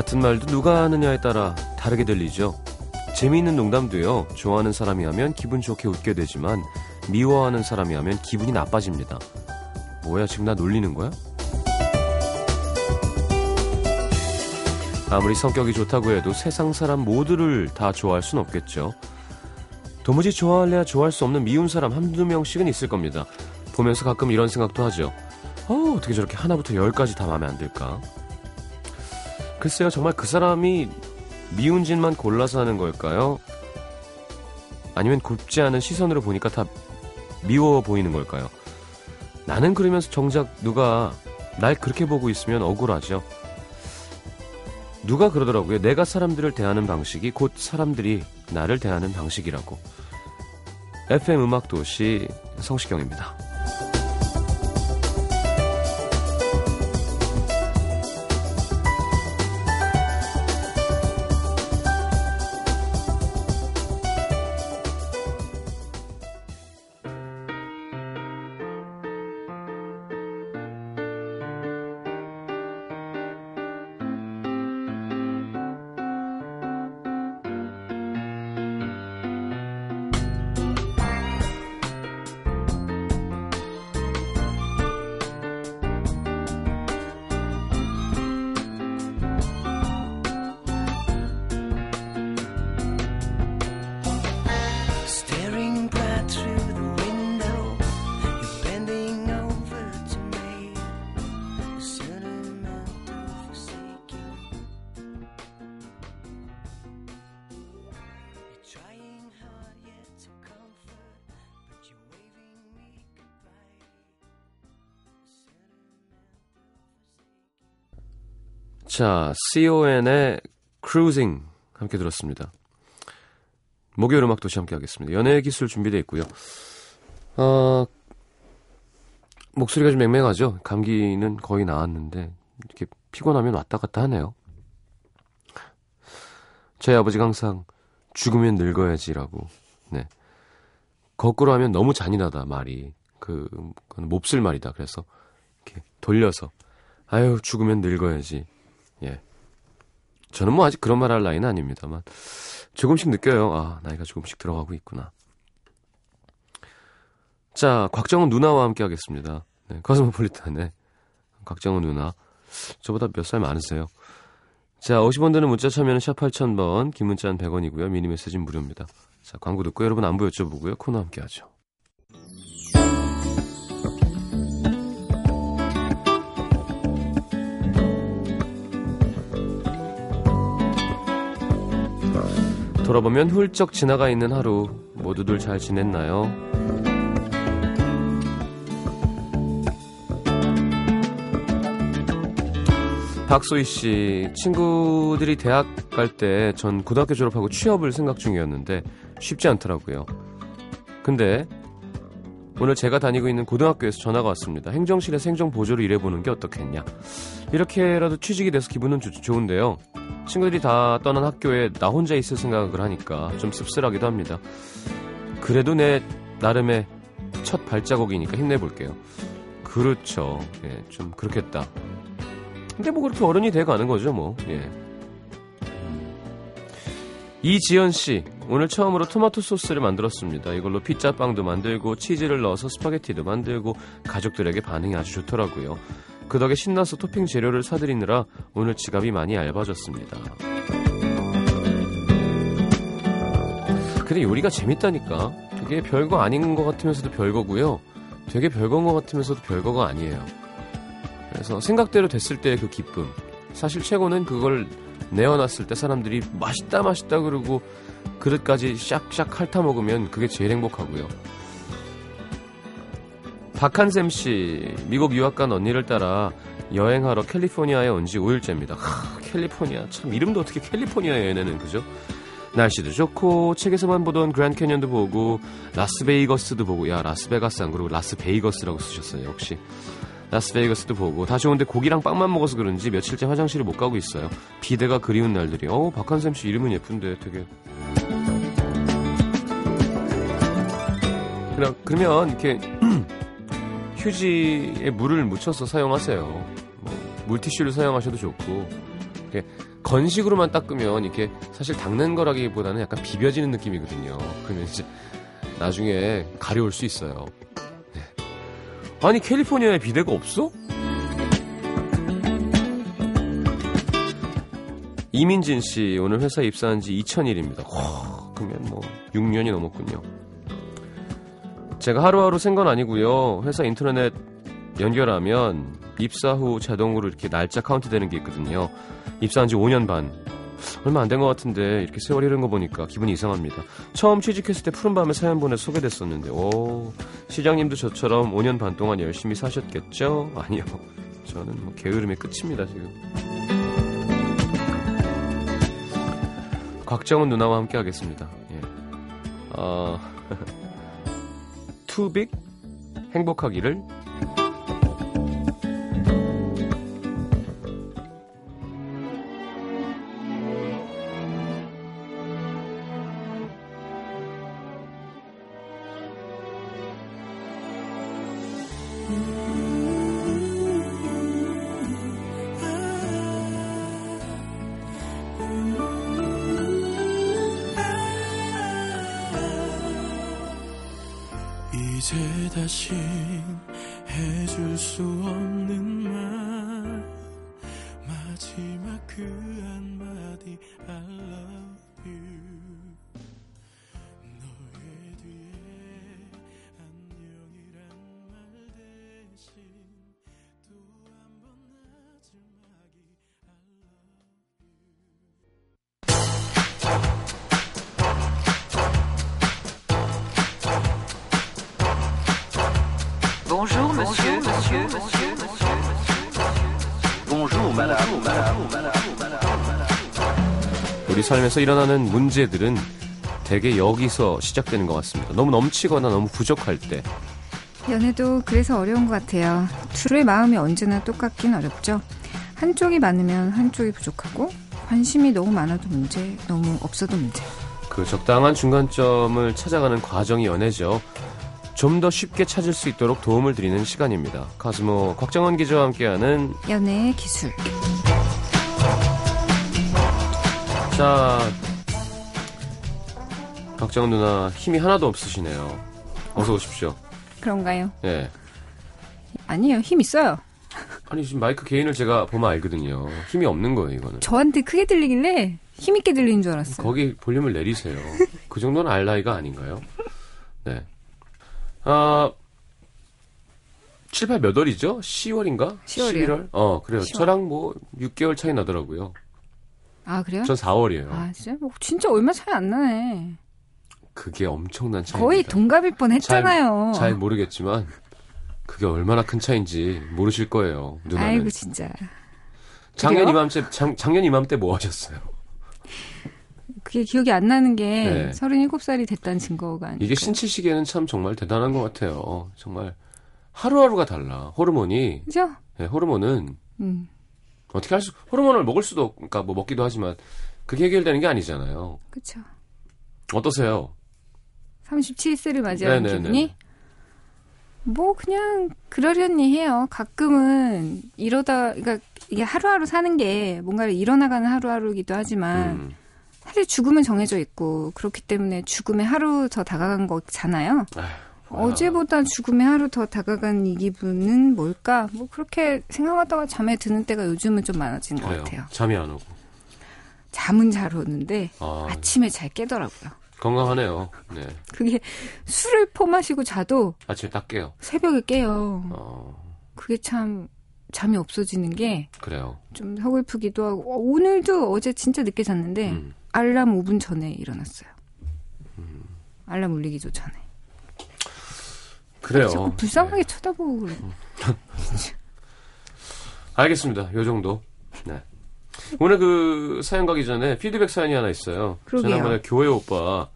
같은 말도 누가 하느냐에 따라 다르게 들리죠. 재미있는 농담도요, 좋아하는 사람이 하면 기분 좋게 웃게 되지만, 미워하는 사람이 하면 기분이 나빠집니다. 뭐야, 지금 나 놀리는 거야? 아무리 성격이 좋다고 해도 세상 사람 모두를 다 좋아할 순 없겠죠. 도무지 좋아할래야 좋아할 수 없는 미운 사람 한두 명씩은 있을 겁니다. 보면서 가끔 이런 생각도 하죠. 어, 어떻게 저렇게 하나부터 열까지 다 마음에 안 들까? 글쎄요, 정말 그 사람이 미운 짓만 골라서 하는 걸까요? 아니면 곱지 않은 시선으로 보니까 다 미워 보이는 걸까요? 나는 그러면서 정작 누가 날 그렇게 보고 있으면 억울하죠. 누가 그러더라고요. 내가 사람들을 대하는 방식이 곧 사람들이 나를 대하는 방식이라고. FM 음악도시 성시경입니다. 자, CON의 Cruising 함께 들었습니다. 목요일 음악 도시 함께 하겠습니다. 연애 기술 준비되어 있고요. 어, 목소리가 좀 맹맹하죠? 감기는 거의 나았는데, 이렇게 피곤하면 왔다 갔다 하네요. 저희 아버지가 항상 죽으면 늙어야지라고, 네. 거꾸로 하면 너무 잔인하다, 말이. 그, 몹쓸 말이다. 그래서, 이렇게 돌려서, 아유, 죽으면 늙어야지. 예. 저는 뭐 아직 그런 말 할 나이는 아닙니다만 조금씩 느껴요. 아, 나이가 조금씩 들어가고 있구나. 자, 곽정은 누나와 함께 하겠습니다. 네, 커스모폴리탄의 곽정은 누나. 저보다 몇 살 많으세요. 자, 50원 드는 문자 참여는 샵 8000번, 긴 문자는 100원이고요. 미니 메시지는 무료입니다. 자, 광고 듣고 여러분 안부 여쭤보고요. 코너 함께 하죠. 돌아보면 훌쩍 지나가 있는 하루 모두들 잘 지냈나요? 박소희 씨 친구들이 대학 갈 때 전 고등학교 졸업하고 취업을 생각 중이었는데 쉽지 않더라고요. 근데 오늘 제가 다니고 있는 고등학교에서 전화가 왔습니다. 행정실에서 행정 보조를 일해보는 게 어떻겠냐. 이렇게라도 취직이 돼서 기분은 조, 좋은데요. 친구들이 다 떠난 학교에 나 혼자 있을 생각을 하니까 좀 씁쓸하기도 합니다. 그래도 내 나름의 첫 발자국이니까 힘내볼게요. 그렇죠. 예, 좀 그렇겠다. 근데 뭐 그렇게 어른이 돼 가는 거죠, 뭐. 예. 이지연 씨, 오늘 처음으로 토마토 소스를 만들었습니다. 이걸로 피자빵도 만들고 치즈를 넣어서 스파게티도 만들고 가족들에게 반응이 아주 좋더라고요. 그 덕에 신나서 토핑 재료를 사드리느라 오늘 지갑이 많이 얇아졌습니다. 근데 요리가 재밌다니까. 되게 별거 아닌 것 같으면서도 별거고요. 되게 별거인 것 같으면서도 별거가 아니에요. 그래서 생각대로 됐을 때의 그 기쁨. 사실 최고는 그걸 내어놨을 때 사람들이 맛있다 맛있다 그러고 그릇까지 샥샥 핥아 먹으면 그게 제일 행복하고요. 박한샘 씨, 미국 유학 간 언니를 따라 여행하러 캘리포니아에 온 지 5일째입니다. 하, 캘리포니아. 참, 이름도 어떻게 캘리포니아에 얘네는, 그죠? 날씨도 좋고, 책에서만 보던 그랜드 캐년도 보고, 라스베이거스도 보고, 야, 라스베가스 안 그러고 라스베이거스라고 쓰셨어요, 역시. 라스베이거스도 보고, 다 좋은데 고기랑 빵만 먹어서 그런지 며칠째 화장실을 못 가고 있어요. 비데가 그리운 날들이. 어 박한샘 씨 이름은 예쁜데 되게. 그냥, 그러면 이렇게, 휴지에 물을 묻혀서 사용하세요. 뭐, 물티슈를 사용하셔도 좋고, 건식으로만 닦으면 이렇게 사실 닦는 거라기보다는 약간 비벼지는 느낌이거든요. 그러면 이제 나중에 가려울 수 있어요. 네. 아니 캘리포니아에 비데가 없어? 이민진 씨 오늘 회사 입사한 지 2000일입니다. 와, 그러면 뭐 6년이 넘었군요. 제가 하루하루 센건 아니고요. 회사 인터넷 연결하면 입사 후 자동으로 이렇게 날짜 카운트 되는 게 있거든요. 입사한 지 5년 반. 얼마 안 된 것 같은데 이렇게 세월이 흐른 거 보니까 기분이 이상합니다. 처음 취직했을 때 푸른밤에 사연 보내 소개됐었는데 오 시장님도 저처럼 5년 반 동안 열심히 사셨겠죠? 아니요. 저는 뭐 게으름의 끝입니다 지금. 곽정은 누나와 함께 하겠습니다. 예. 어, 투빅 행복하기를 Bonjour, monsieur, monsieur, monsieur, monsieur. Bonjour madame, madame, madame, madame. 우리 삶에서 일어나는 문제들은 대개 여기서 시작되는 것 같습니다. 너무 넘치거나 너무 부족할 때 연애도 그래서 어려운 것 같아요. 둘의 마음이 언제나 똑같긴 어렵죠. 한쪽이 많으면 한쪽이 부족하고 관심이 너무 많아도 문제, 너무 없어도 문제. 그 적당한 중간점을 찾아가는 과정이 연애죠. 좀 더 쉽게 찾을 수 있도록 도움을 드리는 시간입니다. 카스모 곽정원 기자와 함께하는 연애의 기술. 자 곽정원 누나 힘이 하나도 없으시네요. 어서 오십시오. 그런가요? 예. 아니에요. 힘 있어요. 아니 지금 마이크 개인을 제가 보면 알거든요. 힘이 없는 거예요 이거는. 저한테 크게 들리길래 힘 있게 들리는 줄 알았어요. 거기 볼륨을 내리세요. 그 정도는 알 나이가 아닌가요? 네. 아, 7, 8 몇 월이죠? 10월인가? 10월 이요. 11월? 어, 그래요. 10월. 저랑 뭐 6개월 차이 나더라고요. 아, 그래요? 전 4월이에요. 아, 진짜? 뭐 진짜 얼마 차이 안 나네. 그게 엄청난 차이입니다. 거의 동갑일 뻔 했잖아요. 잘 모르겠지만 그게 얼마나 큰 차이인지 모르실 거예요. 누나는. 아이고, 진짜. 작년 그래요? 이맘때 작, 작년 이맘때 뭐 하셨어요? 그게 기억이 안 나는 게 네. 37살이 됐다는 증거가 아니에요. 이게 신치시기에는 참 정말 대단한 것 같아요. 정말 하루하루가 달라. 호르몬이 그죠? 네, 호르몬은 음. 어떻게 할 수, 호르몬을 먹을 수도, 없- 그러니까 뭐 먹기도 하지만, 그게 해결되는 게 아니잖아요. 그쵸. 어떠세요? 37세를 맞이하는 네네네. 기분이? 뭐, 그냥, 그러려니 해요. 가끔은, 이러다, 그러니까, 이게 하루하루 사는 게 뭔가를 이뤄나가는 하루하루이기도 하지만, 음, 사실 죽음은 정해져 있고, 그렇기 때문에 죽음의 하루 더 다가간 거잖아요. 뭐야. 어제보다 죽음의 하루 더 다가간 이 기분은 뭘까? 뭐, 그렇게 생각하다가 잠에 드는 때가 요즘은 좀 많아진 것 그래요. 같아요. 잠이 안 오고. 잠은 잘 오는데, 아, 아침에 잘 깨더라고요. 건강하네요. 네. 그게 술을 퍼마시고 자도 아침에 딱 깨요. 새벽에 깨요. 어, 그게 참 잠이 없어지는 게좀 그래요. 서글프기도 하고 어, 오늘도 어제 진짜 늦게 잤는데 음, 알람 5분 전에 일어났어요. 알람 울리기 도 전에. 그래요. 자꾸 불쌍하게 쳐다보고. 네. 알겠습니다. 요 정도. 네. 오늘 그 사연 가기 전에 피드백 사연이 하나 있어요. 그러게요. 지난번에 교회 오빠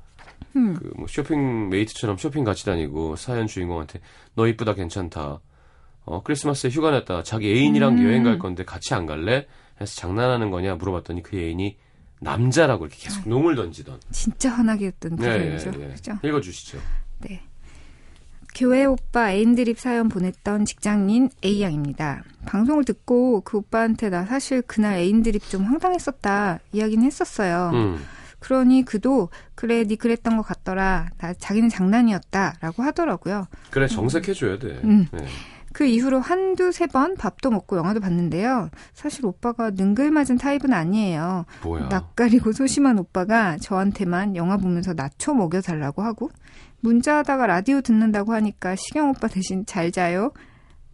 음. 그뭐 쇼핑 mate처럼 쇼핑 같이 다니고 사연 주인공한테 너 이쁘다 괜찮다. 어 크리스마스에 휴가 냈다. 자기 애인이랑 음. 여행 갈 건데 같이 안 갈래? 해서 장난하는 거냐 물어봤더니 그 애인이 남자라고 이렇게 계속 농을 던지던. 진짜 화나게 했던 네, 표현이죠. 예, 예. 그죠? 읽어주시죠. 네. 교회 오빠 애인 드립 사연 보냈던 직장인 A양입니다. 방송을 듣고 그 오빠한테 나 사실 그날 애인 드립 좀 황당했었다 이야기는 했었어요. 음. 그러니 그도 그래 네 그랬던 것 같더라. 나 자기는 장난이었다라고 하더라고요. 그래 정색해줘야 돼. 음. 네. 그 이후로 한두 세 번 밥도 먹고 영화도 봤는데요. 사실 오빠가 능글맞은 타입은 아니에요. 뭐야? 낯가리고 소심한 오빠가 저한테만 영화 보면서 나초 먹여달라고 하고 문자하다가 라디오 듣는다고 하니까 시경 오빠 대신 잘 자요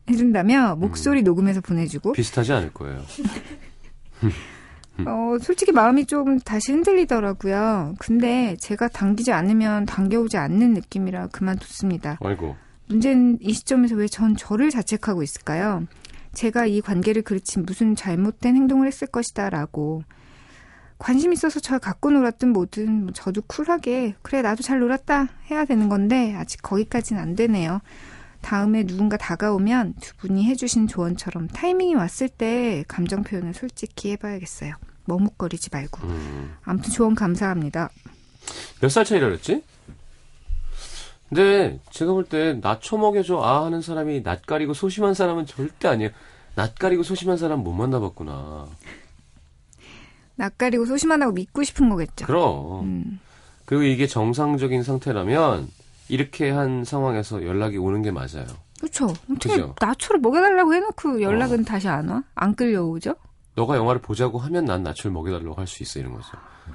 해준다며 목소리 녹음해서 보내주고 비슷하지 않을 거예요. 어, 솔직히 마음이 좀 다시 흔들리더라고요. 근데 제가 당기지 않으면 당겨오지 않는 느낌이라 그만뒀습니다. 아이고. 문제는 이 시점에서 왜 전 저를 자책하고 있을까요? 제가 이 관계를 그르친 무슨 잘못된 행동을 했을 것이다 라고 관심 있어서 저 갖고 놀았든 뭐든 뭐 저도 쿨하게 그래 나도 잘 놀았다 해야 되는 건데 아직 거기까지는 안 되네요. 다음에 누군가 다가오면 두 분이 해주신 조언처럼 타이밍이 왔을 때 감정 표현을 솔직히 해봐야겠어요. 머뭇거리지 말고. 음. 아무튼 조언 감사합니다. 몇 살 차이라 그랬지? 근데 제가 볼 때 나초 먹여줘 아 하는 사람이 낯가리고 소심한 사람은 절대 아니에요. 낯가리고 소심한 사람 못 만나봤구나. 낯가리고 소심하다고 믿고 싶은 거겠죠. 그럼. 음. 그리고 이게 정상적인 상태라면 이렇게 한 상황에서 연락이 오는 게 맞아요. 그렇죠. 어떻게 그죠? 나초를 먹여달라고 해놓고 연락은 어. 다시 안 와? 안 끌려오죠? 너가 영화를 보자고 하면 난 나초를 먹여달라고 할 수 있어 이런 거죠.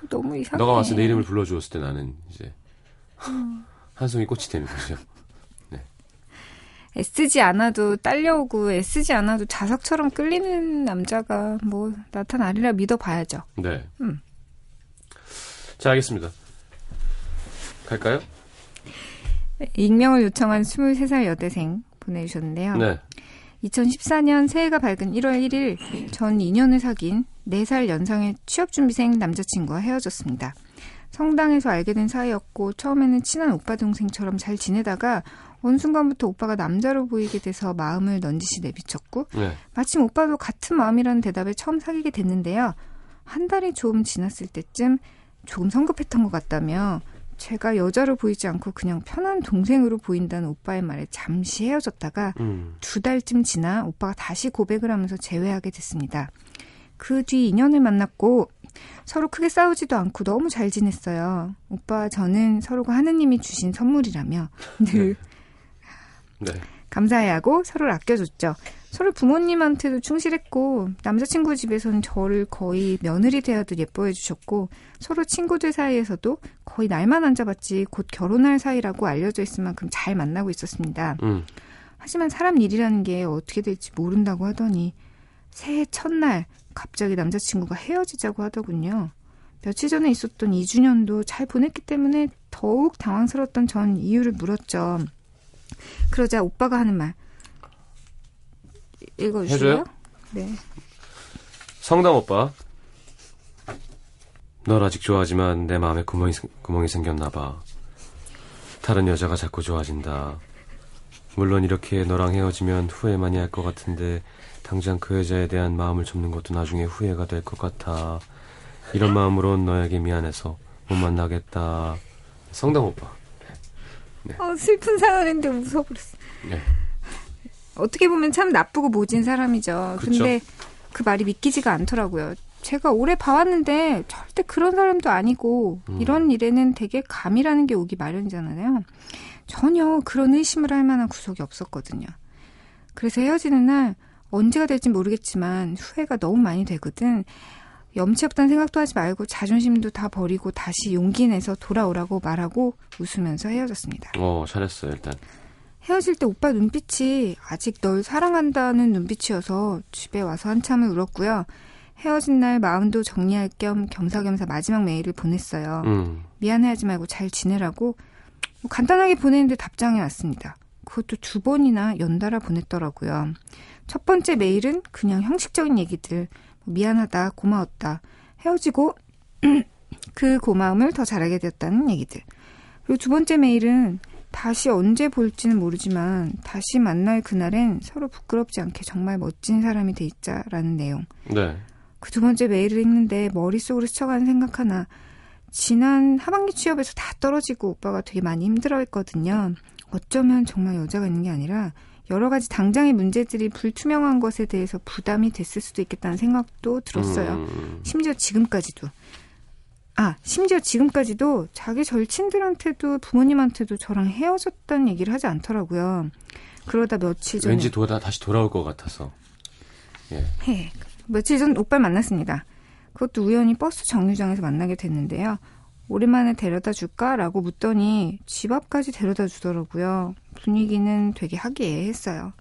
너무 이상해. 너가 와서 내 이름을 불러주었을 때 나는 이제 한송이 꽃이 되는 거죠. 애쓰지 않아도 딸려오고 애쓰지 않아도 자석처럼 끌리는 남자가 뭐 나타나리라 믿어봐야죠. 네. 음. 자 알겠습니다. 갈까요? 익명을 요청한 23살 여대생 보내주셨는데요. 네. 2014년 새해가 밝은 1월 1일 전 2년을 사귄 4살 연상의 취업준비생 남자친구와 헤어졌습니다. 성당에서 알게 된 사이였고 처음에는 친한 오빠 동생처럼 잘 지내다가 어느 순간부터 오빠가 남자로 보이게 돼서 마음을 넌지시 내비쳤고 네. 마침 오빠도 같은 마음이라는 대답에 처음 사귀게 됐는데요. 한 달이 좀 지났을 때쯤 조금 성급했던 것 같다며 제가 여자로 보이지 않고 그냥 편한 동생으로 보인다는 오빠의 말에 잠시 헤어졌다가 음. 두 달쯤 지나 오빠가 다시 고백을 하면서 재회하게 됐습니다. 그 뒤 인연을 만났고 서로 크게 싸우지도 않고 너무 잘 지냈어요. 오빠와 저는 서로가 하느님이 주신 선물이라며 늘 네. 감사해하고 서로를 아껴줬죠. 서로 부모님한테도 충실했고 남자친구 집에서는 저를 거의 며느리 대하듯 예뻐해 주셨고 서로 친구들 사이에서도 거의 날만 안 잡았지 곧 결혼할 사이라고 알려져 있을 만큼 잘 만나고 있었습니다. 음. 하지만 사람 일이라는 게 어떻게 될지 모른다고 하더니 새해 첫날 갑자기 남자친구가 헤어지자고 하더군요. 며칠 전에 있었던 2주년도 잘 보냈기 때문에 더욱 당황스러웠던 전 이유를 물었죠. 그러자 오빠가 하는 말 읽어주실래요? 네. 성당 오빠. 널 아직 좋아하지만 내 마음에 구멍이, 생- 구멍이 생겼나 봐. 다른 여자가 자꾸 좋아진다. 물론 이렇게 너랑 헤어지면 후회 많이 할 것 같은데 당장 그 여자에 대한 마음을 접는 것도 나중에 후회가 될 것 같아. 이런 마음으론 너에게 미안해서 못 만나겠다. 성당 오빠. 어, 슬픈 사연인데 웃어버렸어. 네. 어떻게 보면 참 나쁘고 모진 사람이죠. 그쵸. 근데 그 말이 믿기지가 않더라고요. 제가 오래 봐왔는데 절대 그런 사람도 아니고 음. 이런 일에는 되게 감이라는 게 오기 마련이잖아요. 전혀 그런 의심을 할 만한 구석이 없었거든요. 그래서 헤어지는 날 언제가 될지 모르겠지만 후회가 너무 많이 되거든. 염치 없다는 생각도 하지 말고 자존심도 다 버리고 다시 용기 내서 돌아오라고 말하고 웃으면서 헤어졌습니다. 어, 잘했어요, 일단. 헤어질 때 오빠 눈빛이 아직 널 사랑한다는 눈빛이어서 집에 와서 한참을 울었고요. 헤어진 날 마음도 정리할 겸 겸사겸사 마지막 메일을 보냈어요. 음. 미안해하지 말고 잘 지내라고 뭐 간단하게 보냈는데 답장이 왔습니다. 그것도 두 번이나 연달아 보냈더라고요. 첫 번째 메일은 그냥 형식적인 얘기들. 뭐 미안하다, 고마웠다. 헤어지고 그 고마움을 더 잘하게 되었다는 얘기들. 그리고 두 번째 메일은 다시 언제 볼지는 모르지만 다시 만날 그날엔 서로 부끄럽지 않게 정말 멋진 사람이 돼 있자라는 내용. 네. 그 두 번째 메일을 읽는데 머릿속으로 스쳐가는 생각 하나. 지난 하반기 취업에서 다 떨어지고 오빠가 되게 많이 힘들어 했거든요. 어쩌면 정말 여자가 있는 게 아니라 여러 가지 당장의 문제들이 불투명한 것에 대해서 부담이 됐을 수도 있겠다는 생각도 들었어요. 음, 심지어 지금까지도. 아, 심지어 지금까지도 자기 절친들한테도 부모님한테도 저랑 헤어졌다는 얘기를 하지 않더라고요. 그러다 며칠 전에 왠지 돌아 다시 돌아올 것 같아서. 예. 해. 며칠 전 오빠를 만났습니다. 그것도 우연히 버스 정류장에서 만나게 됐는데요. 오랜만에 데려다 줄까라고 묻더니 집 앞까지 데려다 주더라고요. 분위기는 되게 화기애애했어요.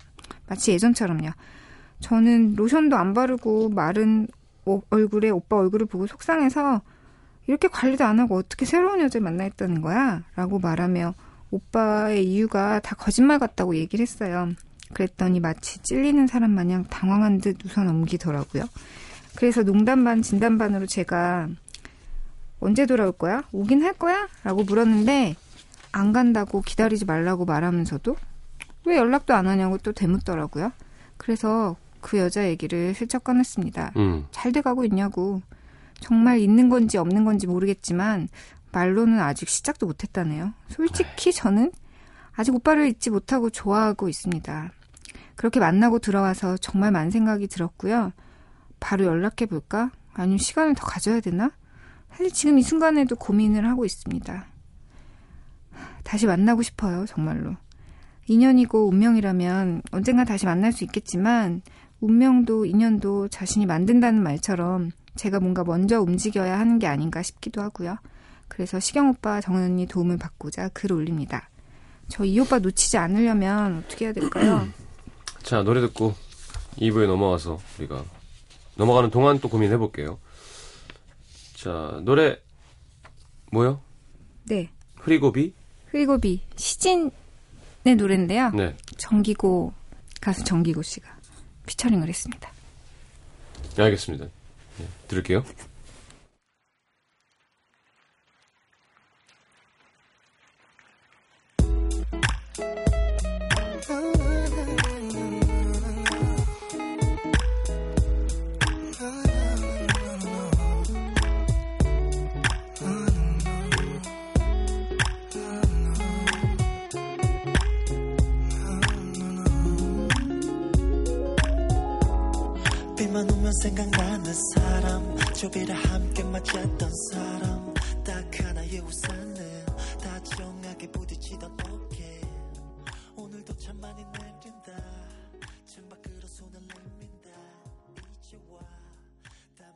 마치 예전처럼요. 저는 로션도 안 바르고 마른 오- 얼굴에 오빠 얼굴을 보고 속상해서 이렇게 관리도 안 하고 어떻게 새로운 여자를 만나 있다는 거야? 라고 말하며 오빠의 이유가 다 거짓말 같다고 얘기를 했어요. 그랬더니 마치 찔리는 사람 마냥 당황한 듯 웃어 넘기더라고요. 그래서 농담 반 진담 반으로 제가 언제 돌아올 거야? 오긴 할 거야? 라고 물었는데 안 간다고 기다리지 말라고 말하면서도 왜 연락도 안 하냐고 또 되묻더라고요. 그래서 그 여자 얘기를 슬쩍 꺼냈습니다. 음. 잘 돼가고 있냐고. 정말 있는 건지 없는 건지 모르겠지만 말로는 아직 시작도 못했다네요. 솔직히 저는 아직 오빠를 잊지 못하고 좋아하고 있습니다. 그렇게 만나고 들어와서 정말 많은 생각이 들었고요. 바로 연락해 볼까? 아니면 시간을 더 가져야 되나? 사실 지금 이 순간에도 고민을 하고 있습니다. 다시 만나고 싶어요, 정말로. 인연이고 운명이라면 언젠가 다시 만날 수 있겠지만 운명도 인연도 자신이 만든다는 말처럼 제가 뭔가 먼저 움직여야 하는 게 아닌가 싶기도 하고요. 그래서 시경 오빠 정은 언니 도움을 받고자 글을 올립니다. 저 이 오빠 놓치지 않으려면 어떻게 해야 될까요? 자, 노래 듣고 2부에 넘어와서 우리가 넘어가는 동안 또 고민해 볼게요. 자, 노래 뭐요? 네. 흐리고비? 흐리고 비 시진의 노래인데요. 네. 정기고 가수 정기고 씨가 피처링을 했습니다. 네, 알겠습니다. 네, 들을게요. 오면 생각나는 사람. 조비를 함께 맞았던 사람. 딱 하나의 우산은 다정하게 부딪히던 어깨. 오늘도 참 많이 내린다. 창밖으로 손을 내민다. 이제 멀어졌던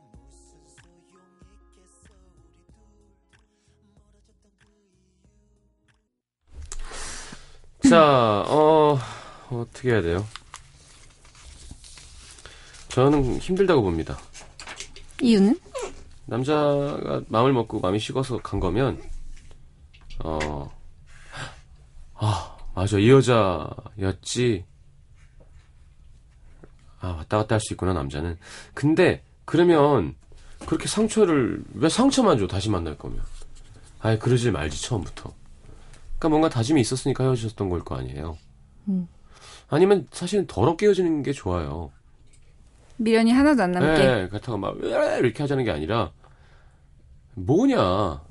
그 어, 어떻게 해야 돼요? 저는 힘들다고 봅니다. 이유는? 남자가 마음을 먹고 마음이 식어서 간 거면, 어, 아, 맞아. 이 여자였지. 아, 왔다 갔다 할 수 있구나, 남자는. 근데, 그러면, 그렇게 상처를, 왜 상처만 줘, 다시 만날 거면. 아예 그러질 말지, 처음부터. 그니까 뭔가 다짐이 있었으니까 헤어지셨던 걸 거 아니에요. 음. 아니면 사실은 더럽게 헤어지는 게 좋아요. 미련이 하나도 안 남게. 네, 그렇다고 막 이렇게 하자는 게 아니라 뭐냐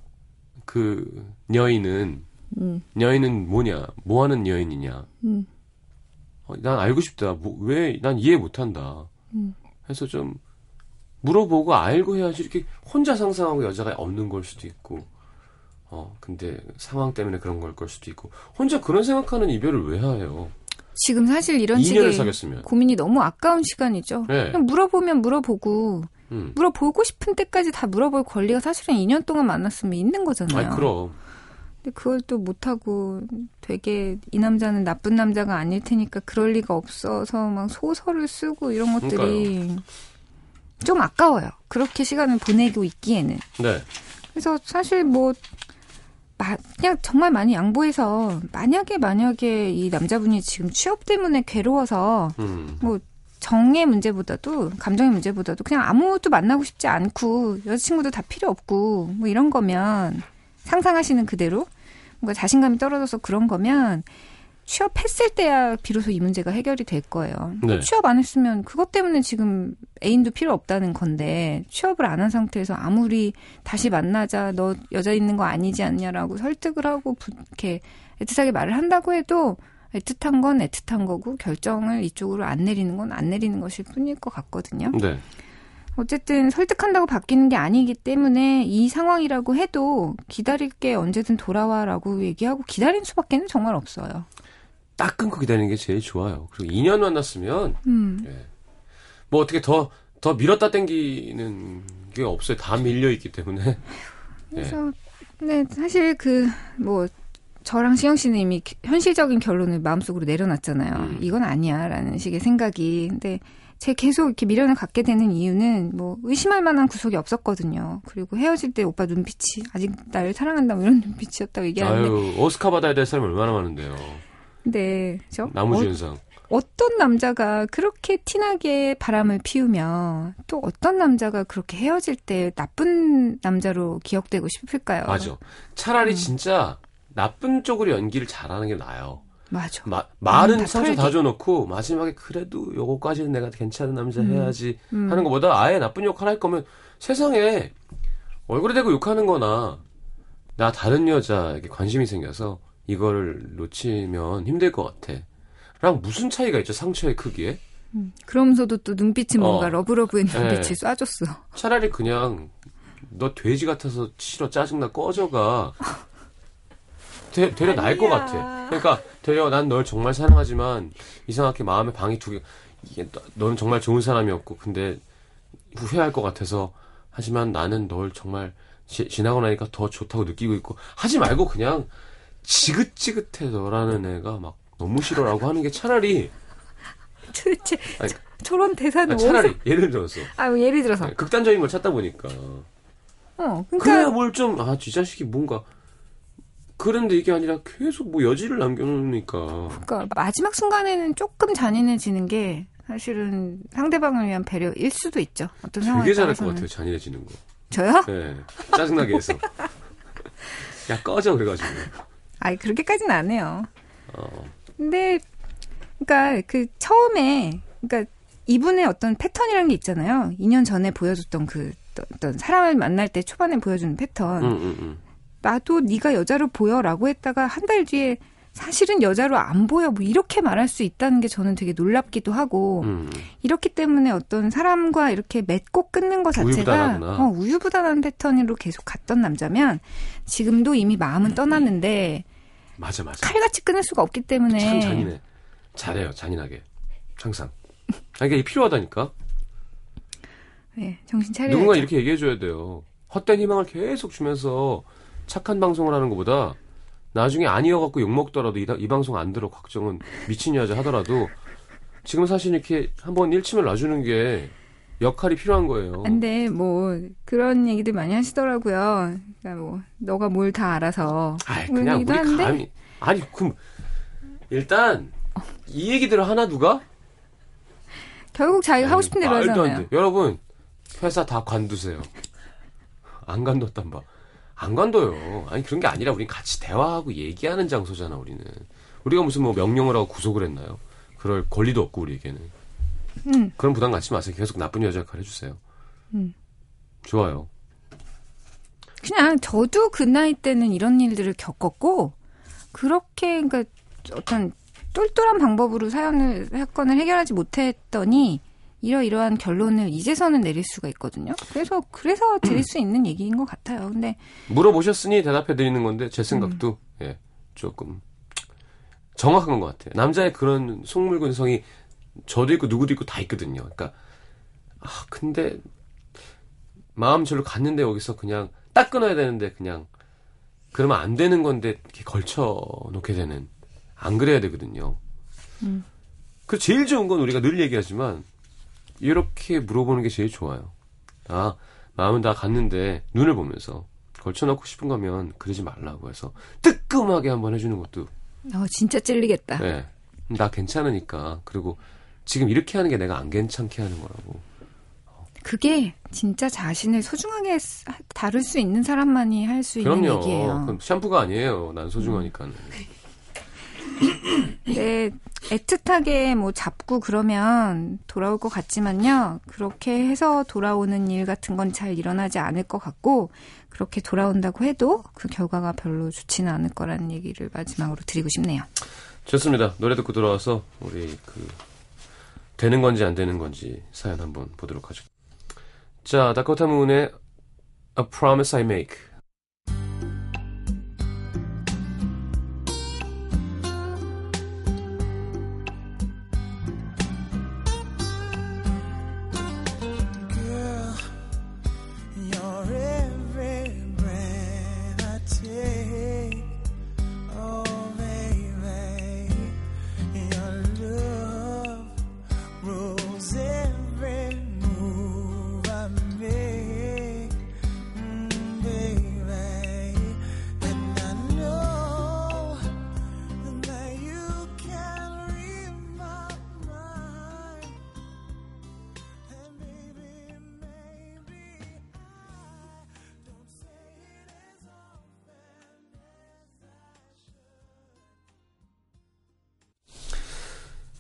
그 여인은 음. 여인은 뭐냐 뭐 하는 여인이냐 음. 어, 난 알고 싶다 뭐, 왜 난 이해 못한다 음. 해서 좀 물어보고 알고 해야지 이렇게 혼자 상상하고 여자가 없는 걸 수도 있고 어 근데 상황 때문에 그런 걸 걸 수도 있고 혼자 그런 생각하는 이별을 왜 해요 지금 사실 이런 2년을 식의 사귀었으면 고민이 너무 아까운 시간이죠. 네. 그냥 물어보면 물어보고 음. 물어보고 싶은 때까지 다 물어볼 권리가 사실은 2년 동안 만났으면 있는 거잖아요. 아니 그럼 근데 그걸 또 못하고 되게 이 남자는 나쁜 남자가 아닐 테니까 그럴 리가 없어서 막 소설을 쓰고 이런 것들이 좀 아까워요. 그렇게 시간을 보내고 있기에는. 네 그래서 사실 뭐 마- 그냥 정말 많이 양보해서 만약에 만약에 이 남자분이 지금 취업 때문에 괴로워서 음. 정의 문제보다도 감정의 문제보다도 그냥 아무도 만나고 싶지 않고 여자친구도 다 필요 없고 뭐 이런 거면 상상하시는 그대로 뭔가 자신감이 떨어져서 그런 거면 취업했을 때야 비로소 이 문제가 해결이 될 거예요. 네. 취업 안 했으면 그것 때문에 지금 애인도 필요 없다는 건데 취업을 안 한 상태에서 아무리 다시 만나자 너 여자 있는 거 아니지 않냐라고 설득을 하고 부- 이렇게 애틋하게 말을 한다고 해도 애틋한 건 애틋한 거고 결정을 이쪽으로 안 내리는 건 안 내리는 것일 뿐일 것 같거든요. 네. 어쨌든 설득한다고 바뀌는 게 아니기 때문에 이 상황이라고 해도 기다릴게 언제든 돌아와라고 얘기하고 기다린 수밖에는 정말 없어요. 딱 끊고 기다리는 게 제일 좋아요. 그리고 2년 만났으면 음. 뭐 어떻게 더더 밀었다 땡기는 게 없어요. 다 밀려 있기 때문에. 그래서 네 사실 그 뭐 저랑 시영 씨는 이미 기- 현실적인 결론을 마음속으로 내려놨잖아요. 음. 이건 아니야라는 식의 생각이. 근데 제 계속 이렇게 미련을 갖게 되는 이유는 뭐 의심할 만한 구석이 없었거든요. 그리고 헤어질 때 오빠 눈빛이 아직 나를 사랑한다고 이런 눈빛이었다고 얘기하는데 아유 오스카 받아야 될 사람이 얼마나 많은데요. 근데 저 나무주연상. 어떤 남자가 그렇게 티나게 바람을 피우며 또 어떤 남자가 그렇게 헤어질 때 나쁜 남자로 기억되고 싶을까요? 맞아. 차라리 진짜 나쁜 쪽으로 연기를 잘하는 게 나아요. 맞아. 마, 말은 음, 다 상처 다. 줘놓고 마지막에 그래도 요거까지는 내가 괜찮은 남자 해야지 음. 하는 것보다 아예 나쁜 역할 할 거면 세상에 얼굴에 대고 욕하는 거나 나 다른 여자에게 관심이 생겨서 이거를 놓치면 힘들 것 같아. 랑 무슨 차이가 있죠 상처의 크기에? 그러면서도 또 눈빛이 뭔가 어. 러브러브의 네. 눈빛을 쏴줬어. 차라리 그냥 너 돼지 같아서 싫어 짜증나 꺼져가 되, 되려 나을 것 같아. 그러니까 되려 난 널 정말 사랑하지만 이상하게 마음에 방이 두 개. 이게 너- 너는 정말 좋은 사람이었고 근데 후회할 것 같아서 하지만 나는 널 정말 지, 지나고 나니까 더 좋다고 느끼고 있고 하지 말고 그냥 지긋지긋해 너라는 애가 막 너무 싫어라고 하는 게 차라리 도대체 아니, 저런 대사는 아니, 차라리 어디서? 예를 들어서 아, 뭐 예를 들어서. 네, 극단적인 걸 찾다 보니까 어, 그러니까 뭘좀아이 자식이 뭔가 그런데 이게 아니라 계속 뭐 여지를 남겨놓으니까 그러니까 마지막 순간에는 조금 잔인해지는 게 사실은 상대방을 위한 배려일 수도 있죠. 어떤 상황에 되게 잘할 것 따라서는. 같아요 잔인해지는 거 저요? 네. 짜증나게 해서 야 꺼져 그래가지고 아이 그렇게까지는 안 해요. 어, 근데 그러니까 그 처음에 그러니까 이분의 어떤 패턴이라는 게 있잖아요. 2년 전에 보여줬던 그 어떤 사람을 만날 때 초반에 보여주는 패턴. 음, 음, 음. 나도 네가 여자로 보여라고 했다가 한 달 뒤에 사실은 여자로 안 보여 뭐 이렇게 말할 수 있다는 게 저는 되게 놀랍기도 하고 음. 이렇기 때문에 어떤 사람과 이렇게 맺고 끊는 것 자체가 우유부단하구나. 어, 우유부단한 패턴으로 계속 갔던 남자면 지금도 이미 마음은 떠났는데 맞아 맞아. 칼같이 끊을 수가 없기 때문에. 참 잔인해. 잘해요 잔인하게. 항상. 아, 이게 필요하다니까? 네, 정신 차려야 누군가 이렇게 얘기해 줘야 돼요. 헛된 희망을 계속 주면서 착한 방송을 하는 것보다 나중에 아니어갖고 욕먹더라도 이, 이 방송 안 들어 걱정은 미친 여자 하더라도 지금 사실 이렇게 한번 일침을 놔주는 게 역할이 필요한 거예요. 근데 뭐 그런 얘기들 많이 하시더라고요. 그러니까 뭐 너가 뭘 다 알아서 아이, 그런 그냥 우리 하는데 감히 아니 그럼 일단 이 얘기들을 하나 누가 결국 자기가 하고 싶은 대로 말도 안 하잖아요. 돼. 여러분 회사 다 관두세요. 안 관뒀단 봐. 안 관둬요. 아니 그런 게 아니라 우린 같이 대화하고 얘기하는 장소잖아 우리는. 우리가 무슨 뭐 명령을 하고 구속을 했나요? 그럴 권리도 없고 우리에게는. 음. 그런 부담 갖지 마세요. 계속 나쁜 여자 역할 해주세요. 음. 좋아요. 그냥 저도 그 나이 때는 이런 일들을 겪었고 그렇게 그러니까 어떤 똘똘한 방법으로 사연을 사건을 해결하지 못했더니 이러이러한 결론을 이제서는 내릴 수가 있거든요. 그래서 그래서 드릴 수 있는 얘기인 것 같아요. 근데 물어보셨으니 대답해 드리는 건데 제 생각도 예 조금 정확한 것 같아요. 남자의 그런 속물근성이 저도 있고 누구도 있고 다 있거든요. 그러니까 아 근데 마음 절로 갔는데 여기서 그냥 딱 끊어야 되는데 그냥 그러면 안 되는 건데 이렇게 걸쳐 놓게 되는 안 그래야 되거든요. 그 제일 좋은 건 우리가 늘 얘기하지만 이렇게 물어보는 게 제일 좋아요. 아 마음은 다 갔는데 눈을 보면서 걸쳐놓고 싶은 거면 그러지 말라고 해서 뜨끔하게 한번 해주는 것도 어, 진짜 찔리겠다. 예. 나 괜찮으니까 그리고 지금 이렇게 하는 게 내가 안 괜찮게 하는 거라고 그게 진짜 자신을 소중하게 스- 다룰 수 있는 사람만이 할 수 있는 얘기예요. 그럼 샴푸가 아니에요 난 소중하니까는 네, 애틋하게 뭐 잡고 그러면 돌아올 것 같지만요. 그렇게 해서 돌아오는 일 같은 건 잘 일어나지 않을 것 같고, 그렇게 돌아온다고 해도 그 결과가 별로 좋지는 않을 거라는 얘기를 마지막으로 드리고 싶네요. 좋습니다. 노래 듣고 돌아와서 우리 그 되는 건지 안 되는 건지 사연 한번 보도록 하죠. 자, 다코타 문의 A Promise I Make.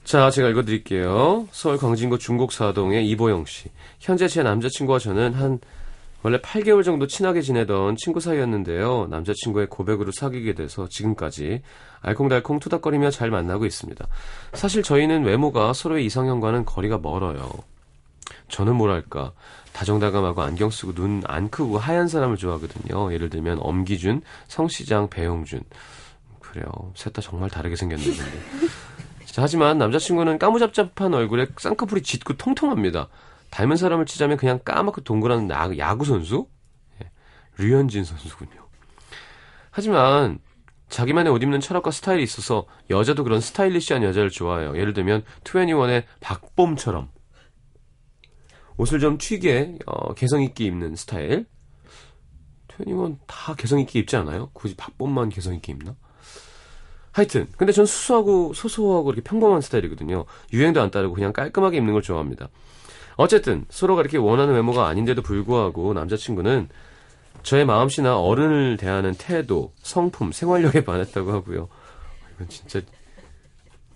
자, 제가 읽어드릴게요. 서울 광진구 중곡사동의 이보영 씨. 현재 제 남자친구와 저는 한 원래 8개월 정도 친하게 지내던 친구 사이였는데요. 남자친구의 고백으로 사귀게 돼서 지금까지 알콩달콩 투닥거리며 잘 만나고 있습니다. 사실 저희는 외모가 서로의 이상형과는 거리가 멀어요. 저는 뭐랄까 다정다감하고 안경 쓰고 눈 안 크고 하얀 사람을 좋아하거든요. 예를 들면 엄기준, 성시장, 배용준. 그래요. 셋 다 정말 다르게 생겼는데. 자, 하지만 남자친구는 까무잡잡한 얼굴에 쌍꺼풀이 짙고 통통합니다. 닮은 사람을 치자면 그냥 까맣고 동그란 야- 야구 선수? 예, 류현진 선수군요. 하지만 자기만의 옷 입는 철학과 스타일이 있어서 여자도 그런 스타일리시한 여자를 좋아해요. 예를 들면 21의 박봄처럼 옷을 좀 튀게 어, 개성 있게 입는 스타일. 21다 개성 있게 입지 않아요? 굳이 박봄만 개성 있게 입나? 하여튼 근데 전 수수하고 소소하고 이렇게 평범한 스타일이거든요. 유행도 안 따르고 그냥 깔끔하게 입는 걸 좋아합니다. 어쨌든 서로가 이렇게 원하는 외모가 아닌데도 불구하고 남자친구는 저의 마음씨나 어른을 대하는 태도, 성품, 생활력에 반했다고 하고요. 이건 진짜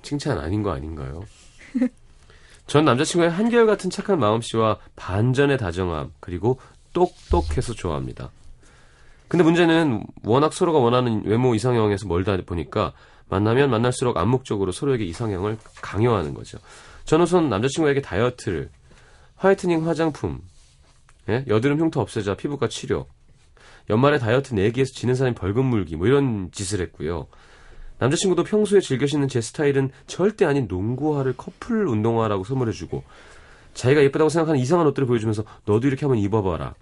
칭찬 아닌 거 아닌가요? 전 남자친구의 한결같은 착한 마음씨와 반전의 다정함, 그리고 똑똑해서 좋아합니다. 근데 문제는 워낙 서로가 원하는 외모 이상형에서 멀다 보니까 만나면 만날수록 암묵적으로 서로에게 이상형을 강요하는 거죠. 저는 우선 남자친구에게 다이어트를, 화이트닝 화장품, 예? 여드름 흉터 없애자 피부과 치료, 연말에 다이어트 내기에서 지는 사람이 벌금 물기 뭐 이런 짓을 했고요. 남자친구도 평소에 즐겨 신는 제 스타일은 절대 아닌 농구화를 커플 운동화라고 선물해주고 자기가 예쁘다고 생각하는 이상한 옷들을 보여주면서 너도 이렇게 한번 입어봐라.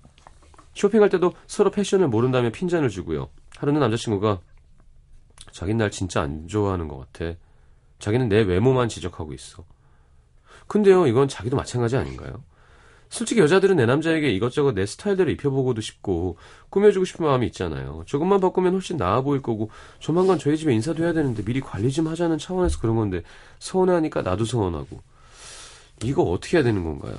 쇼핑할 때도 서로 패션을 모른다며 핀잔을 주고요. 하루는 남자친구가 자긴 날 진짜 안 좋아하는 것 같아. 자기는 내 외모만 지적하고 있어. 근데요, 이건 자기도 마찬가지 아닌가요? 솔직히 여자들은 내 남자에게 이것저것 내 스타일대로 입혀보고도 싶고 꾸며주고 싶은 마음이 있잖아요. 조금만 바꾸면 훨씬 나아 보일 거고 조만간 저희 집에 인사도 해야 되는데 미리 관리 좀 하자는 차원에서 그런 건데 서운해하니까 나도 서운하고 이거 어떻게 해야 되는 건가요?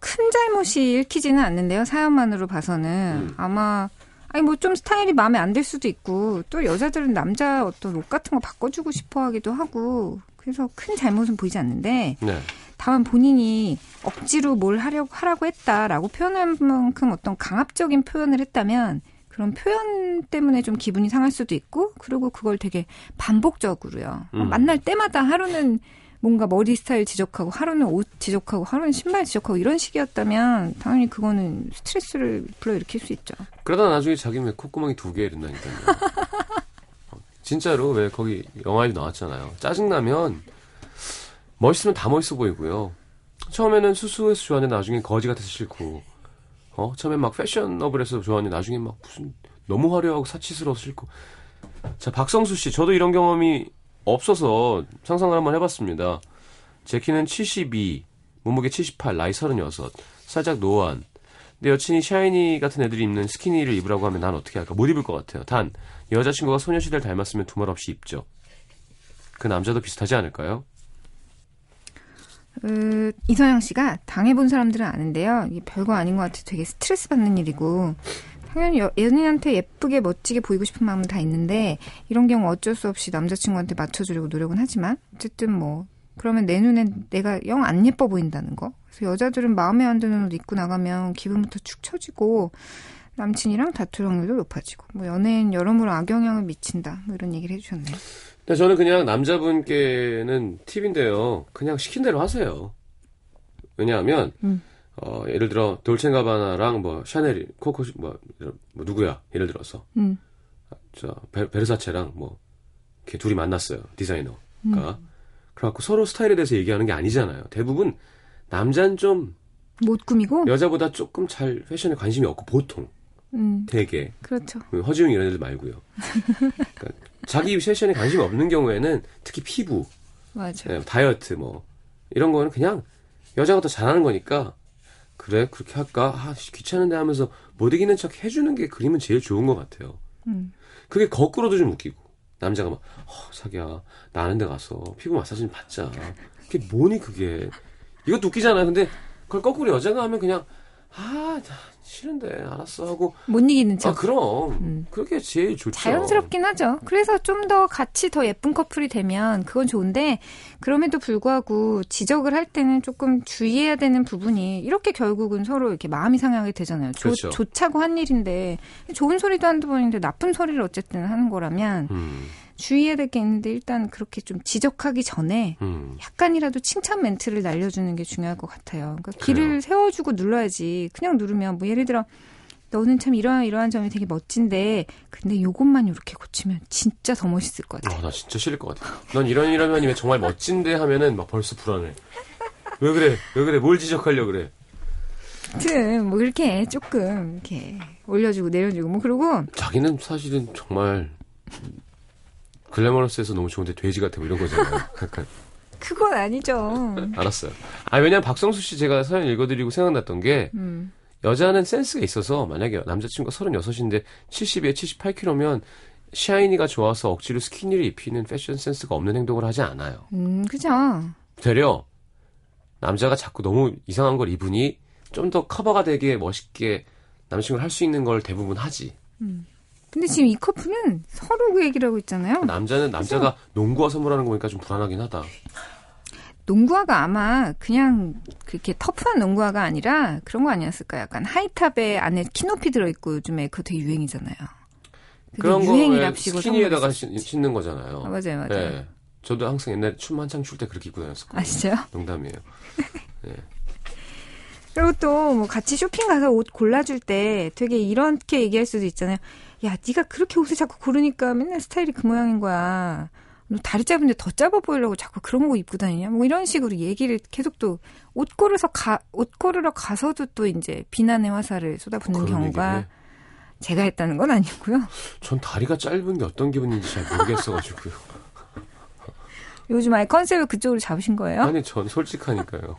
큰 잘못이 읽히지는 않는데요. 사연만으로 봐서는 음. 아마 아니 뭐 좀 스타일이 마음에 안 들 수도 있고 또 여자들은 남자 어떤 옷 같은 거 바꿔주고 싶어 하기도 하고 그래서 큰 잘못은 보이지 않는데 네. 다만 본인이 억지로 뭘 하려고 하라고 했다라고 표현할 만큼 어떤 강압적인 표현을 했다면 그런 표현 때문에 좀 기분이 상할 수도 있고 그리고 그걸 되게 반복적으로요. 음. 만날 때마다 하루는 뭔가 머리 스타일 지적하고 하루는 옷 지적하고 하루는 신발 지적하고 이런 식이었다면 당연히 그거는 스트레스를 불러일으킬 수 있죠. 그러다 나중에 자기는 왜 콧구멍이 두개 이런다니까요. 어, 진짜로 왜 거기 영화에도 나왔잖아요. 짜증나면 멋있으면 다 멋있어 보이고요. 처음에는 수수해서 좋아하는데 나중에 거지 같아서 싫고 어 처음엔 막 패셔너블해서 좋아하는데 나중에 막 무슨 너무 화려하고 사치스러워서 싫고 자 박성수 씨 저도 이런 경험이 없어서 상상을 한번 해봤습니다. 제 키는 72, 몸무게 78, 나이 36, 살짝 노안. 내 여친이 샤이니 같은 애들이 입는 스키니를 입으라고 하면 난 어떻게 할까? 못 입을 것 같아요. 단 여자친구가 소녀시대를 닮았으면 두말 없이 입죠. 그 남자도 비슷하지 않을까요? 그 이서영 씨가 당해본 사람들은 아는데요. 이게 별거 아닌 것 같아 되게 스트레스 받는 일이고 당연히 여- 연인한테 예쁘게 멋지게 보이고 싶은 마음은 다 있는데 이런 경우 어쩔 수 없이 남자친구한테 맞춰주려고 노력은 하지만 어쨌든 뭐 그러면 내 눈엔 내가 영 안 예뻐 보인다는 거. 그래서 여자들은 마음에 안 드는 옷 입고 나가면 기분부터 축 처지고 남친이랑 다툴 확률도 높아지고 뭐 연예인 여러모로 악영향을 미친다 뭐 이런 얘기를 해주셨네요. 근데 저는 그냥 남자분께는 팁인데요. 그냥 시킨 대로 하세요. 왜냐하면 음. 어, 예를 들어 돌체가바나랑 뭐 샤넬, 코코 뭐, 뭐 누구야? 예를 들어서 음. 저 베, 베르사체랑 뭐 이렇게 둘이 만났어요 디자이너가. 음. 그래갖고 서로 스타일에 대해서 얘기하는 게 아니잖아요. 대부분 남자는 좀 못 꾸미고 여자보다 조금 잘 패션에 관심이 없고 보통 음 되게 그렇죠. 그 허지웅 이런 애들 말고요. 그러니까 자기 패션에 관심이 없는 경우에는 특히 피부, 맞아. 예, 다이어트 뭐 이런 거는 그냥 여자가 더 잘하는 거니까 그래 그렇게 할까 아, 씨, 귀찮은데 하면서 못 이기는 척 해주는 게 그림은 제일 좋은 것 같아요. 음. 그게 거꾸로도 좀 웃기고 남자가 막 어, 자기야 나 아는 데 가서 피부 마사지 좀 받자. 그게 뭐니 그게 이것도 웃기잖아요. 근데 그걸 거꾸로 여자가 하면 그냥 아 나 싫은데 알았어 하고 못 이기는 척. 아 그럼 음. 그게 제일 좋죠. 자연스럽긴 하죠. 그래서 좀 더 같이 더 예쁜 커플이 되면 그건 좋은데 그럼에도 불구하고 지적을 할 때는 조금 주의해야 되는 부분이 이렇게 결국은 서로 이렇게 마음이 상하게 되잖아요. 좋, 그렇죠. 좋자고 한 일인데 좋은 소리도 한두 번인데 나쁜 소리를 어쨌든 하는 거라면 음, 주의해야 될 게 있는데 일단 그렇게 좀 지적하기 전에 음. 약간이라도 칭찬 멘트를 날려주는 게 중요할 것 같아요. 그러니까 길을 그래요. 세워주고 눌러야지. 그냥 누르면 뭐 예를 들어 너는 참 이러한 이러한 점이 되게 멋진데 근데 요것만 이렇게 고치면 진짜 더 멋있을 것 같아. 아, 나 진짜 싫을 것 같아. 넌 이런 이러면 정말 멋진데 하면은 막 벌써 불안해. 왜 그래? 왜 그래? 뭘 지적하려 그래? 아무튼 뭐 이렇게 조금 이렇게 올려주고 내려주고 뭐 그러고 자기는 사실은 정말 글래머러스해서 너무 좋은데 돼지 같아 뭐 이런 거잖아요. 약간 그건 아니죠. 알았어요. 아 왜냐면 박성수 씨 제가 사연 읽어드리고 생각났던 게 음. 여자는 센스가 있어서 만약에 남자친구가 36인데 70에 78kg면 샤이니가 좋아서 억지로 스키니를 입히는 패션 센스가 없는 행동을 하지 않아요. 음, 그죠. 되려 남자가 자꾸 너무 이상한 걸 입으니 좀 더 커버가 되게 멋있게 남친을 할 수 있는 걸 대부분 하지. 근데 지금 이 커플은 서로 그 얘기를 하고 있잖아요. 남자는 남자가 농구화 선물하는 거 보니까 좀 불안하긴 하다. 농구화가 아마 그냥 그렇게 터프한 농구화가 아니라 그런 거 아니었을까? 약간 하이탑에 안에 키높이 들어있고 요즘에 그거 되게 유행이잖아요. 그런 유행이랍시고 스키니에다가. 신- 신는 거잖아요. 아, 맞아요, 맞아요. 네. 저도 항상 옛날에 춤 한창 출 때 그렇게 입고 다녔었거든요. 아, 진짜요? 농담이에요. 그리고 또 뭐 같이 쇼핑 가서 옷 골라줄 때 되게 이렇게 얘기할 수도 있잖아요. 야, 네가 그렇게 옷을 자꾸 고르니까 맨날 스타일이 그 모양인 거야. 너 다리 짧은데 더 짧아 보이려고 자꾸 그런 거 입고 다니냐? 뭐 이런 식으로 얘기를 계속 또 옷 고르서 가, 옷 고르러 가서도 또 이제 비난의 화살을 쏟아붓는 경우가 얘기를 해? 제가 했다는 건 아니고요. 전 다리가 짧은 게 어떤 기분인지 잘 모르겠어가지고요. 요즘 아예 컨셉을 그쪽으로 잡으신 거예요? 아니, 전 솔직하니까요.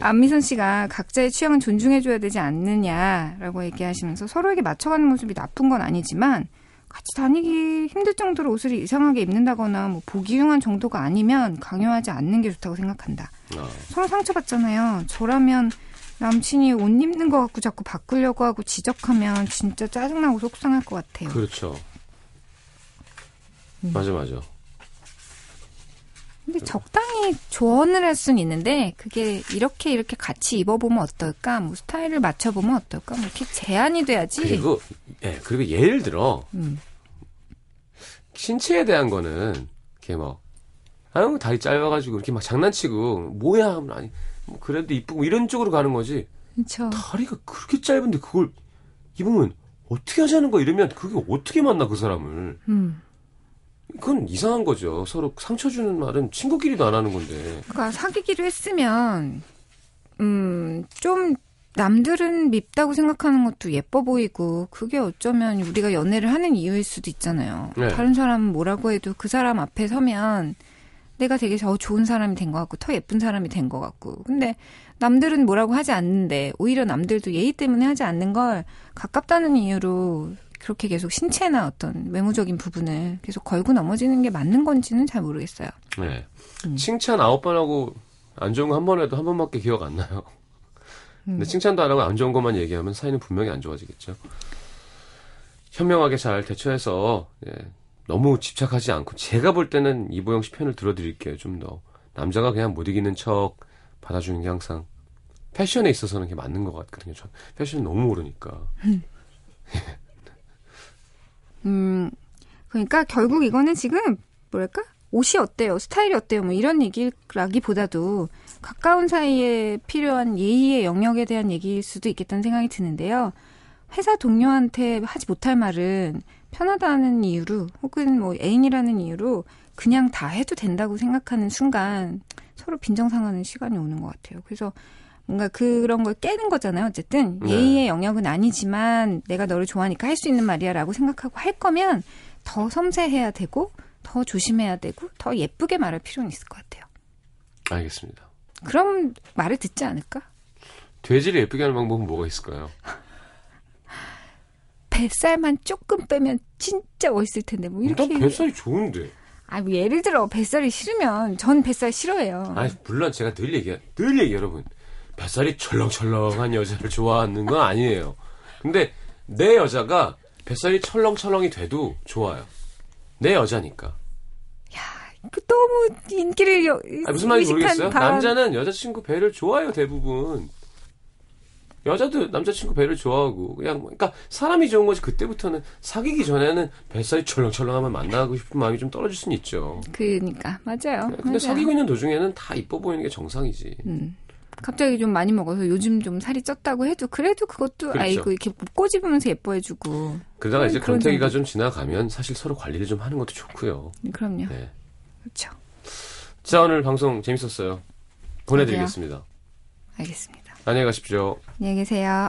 안미선 씨가 각자의 취향은 존중해줘야 되지 않느냐라고 얘기하시면서 서로에게 맞춰가는 모습이 나쁜 건 아니지만 같이 다니기 힘들 정도로 옷을 이상하게 입는다거나 뭐 보기 흉한 정도가 아니면 강요하지 않는 게 좋다고 생각한다. 아, 서로 상처받잖아요. 저라면 남친이 옷 입는 거 갖고 자꾸 바꾸려고 하고 지적하면 진짜 짜증나고 속상할 것 같아요. 그렇죠. 음. 맞아, 맞아. 근데 적 당히 조언을 할 수는 있는데 그게 이렇게 이렇게 같이 입어보면 어떨까? 뭐 스타일을 맞춰보면 어떨까? 뭐 이렇게 제한이 돼야지. 그리고, 예, 그리고 예를 들어, 음. 신체에 대한 거는, 이렇게 막, 아유, 다리 짧아가지고, 이렇게 막 장난치고, 뭐야, 하면 아니, 뭐 그래도 이쁘고, 이런 쪽으로 가는 거지. 그렇죠. 다리가 그렇게 짧은데 그걸 입으면 어떻게 하자는 거야 이러면 그게 어떻게 만나 그 사람을 음. 그건 이상한 거죠 서로 상처 주는 말은 친구끼리도 안 하는 건데 그러니까 사귀기로 했으면 음, 좀 남들은 밉다고 생각하는 것도 예뻐 보이고 그게 어쩌면 우리가 연애를 하는 이유일 수도 있잖아요. 네. 다른 사람은 뭐라고 해도 그 사람 앞에 서면 내가 되게 더 좋은 사람이 된 것 같고 더 예쁜 사람이 된 것 같고 근데 남들은 뭐라고 하지 않는데 오히려 남들도 예의 때문에 하지 않는 걸 가깝다는 이유로 그렇게 계속 신체나 어떤 외모적인 부분을 계속 걸고 넘어지는 게 맞는 건지는 잘 모르겠어요. 네. 음. 칭찬 아홉 번 하고 안 좋은 거 한 번 해도 한 번밖에 기억 안 나요 근데 칭찬도 안 하고 안 좋은 것만 얘기하면 사이는 분명히 안 좋아지겠죠. 현명하게 잘 대처해서 예, 너무 집착하지 않고 제가 볼 때는 이보영 씨 편을 들어드릴게요. 좀 더 남자가 그냥 못 이기는 척 받아주는 게 항상 패션에 있어서는 그게 맞는 것 같거든요. 전 패션 너무 모르니까. 음, 그러니까 결국 이거는 지금 뭐랄까? 옷이 어때요? 스타일이 어때요? 뭐 이런 얘기라기보다도 가까운 사이에 필요한 예의의 영역에 대한 얘기일 수도 있겠다는 생각이 드는데요. 회사 동료한테 하지 못할 말은 편하다는 이유로 혹은 뭐 애인이라는 이유로 그냥 다 해도 된다고 생각하는 순간 서로 빈정상하는 시간이 오는 것 같아요. 그래서 뭔가 그런 걸 깨는 거잖아요. 어쨌든 네. 예의의 영역은 아니지만 내가 너를 좋아하니까 할 수 있는 말이야라고 생각하고 할 거면 더 섬세해야 되고 더 조심해야 되고 더 예쁘게 말할 필요는 있을 것 같아요. 알겠습니다. 그럼 말을 듣지 않을까? 돼지를 예쁘게 하는 방법은 뭐가 있을까요? 뱃살만 조금 빼면 진짜 멋있을 텐데 뭐 이렇게 난 뱃살이 좋은데. 아, 뭐 예를 들어 뱃살이 싫으면 전 뱃살 싫어해요. 아니 물론 제가 늘 얘기 늘 얘기 여러분 뱃살이 철렁철렁한 여자를 좋아하는 건 아니에요. 근데 내 여자가 뱃살이 철렁철렁이 돼도 좋아요. 내 여자니까. 그 너무 인기를 여, 아니, 무슨 말인지 모르겠어요. 바람- 남자는 여자친구 배를 좋아해요 대부분. 여자도 남자친구 배를 좋아하고 그냥 뭐- 그러니까 사람이 좋은 거지 그때부터는 사귀기 전에는 뱃살이 철렁철렁하면 만나고 싶은 마음이 좀 떨어질 수는 있죠. 그러니까 맞아요. 근데 맞아요. 사귀고 있는 도중에는 다 이뻐 보이는 게 정상이지. 음. 갑자기 좀 많이 먹어서 요즘 좀 살이 쪘다고 해도 그래도 그것도 그렇죠. 아이고 이렇게 꼬집으면서 예뻐해주고 그러다가 이제 권태기가 정도. 좀 지나가면 사실 서로 관리를 좀 하는 것도 좋고요. 그럼요. 네. 그렇죠. 자 오늘 방송 재밌었어요. 보내드리겠습니다. 알겠습니다. 안녕히 가십시오. 안녕히 계세요.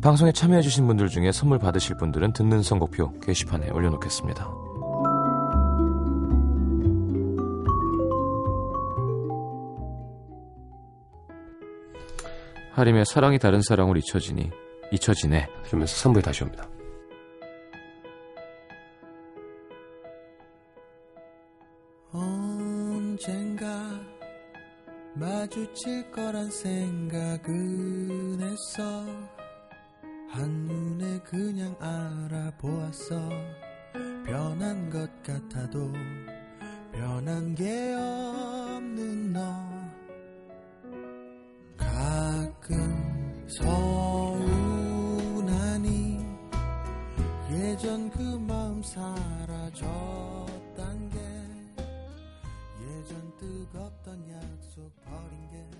방송에 참여해주신 분들 중에 선물 받으실 분들은 듣는 선곡표 게시판에 올려놓겠습니다. 하림의 사랑이 다른 사랑으로 잊혀지니 잊혀지네. 그러면서 3부에 다시 옵니다. 언젠가 마주칠 거란 생각은 했어 한눈에 그냥 알아보았어. 변한 것 같아도 변한 게 없는 너. 가끔 서운하니 예전 그 마음 사라졌단 게 예전 뜨겁던 약속 버린 게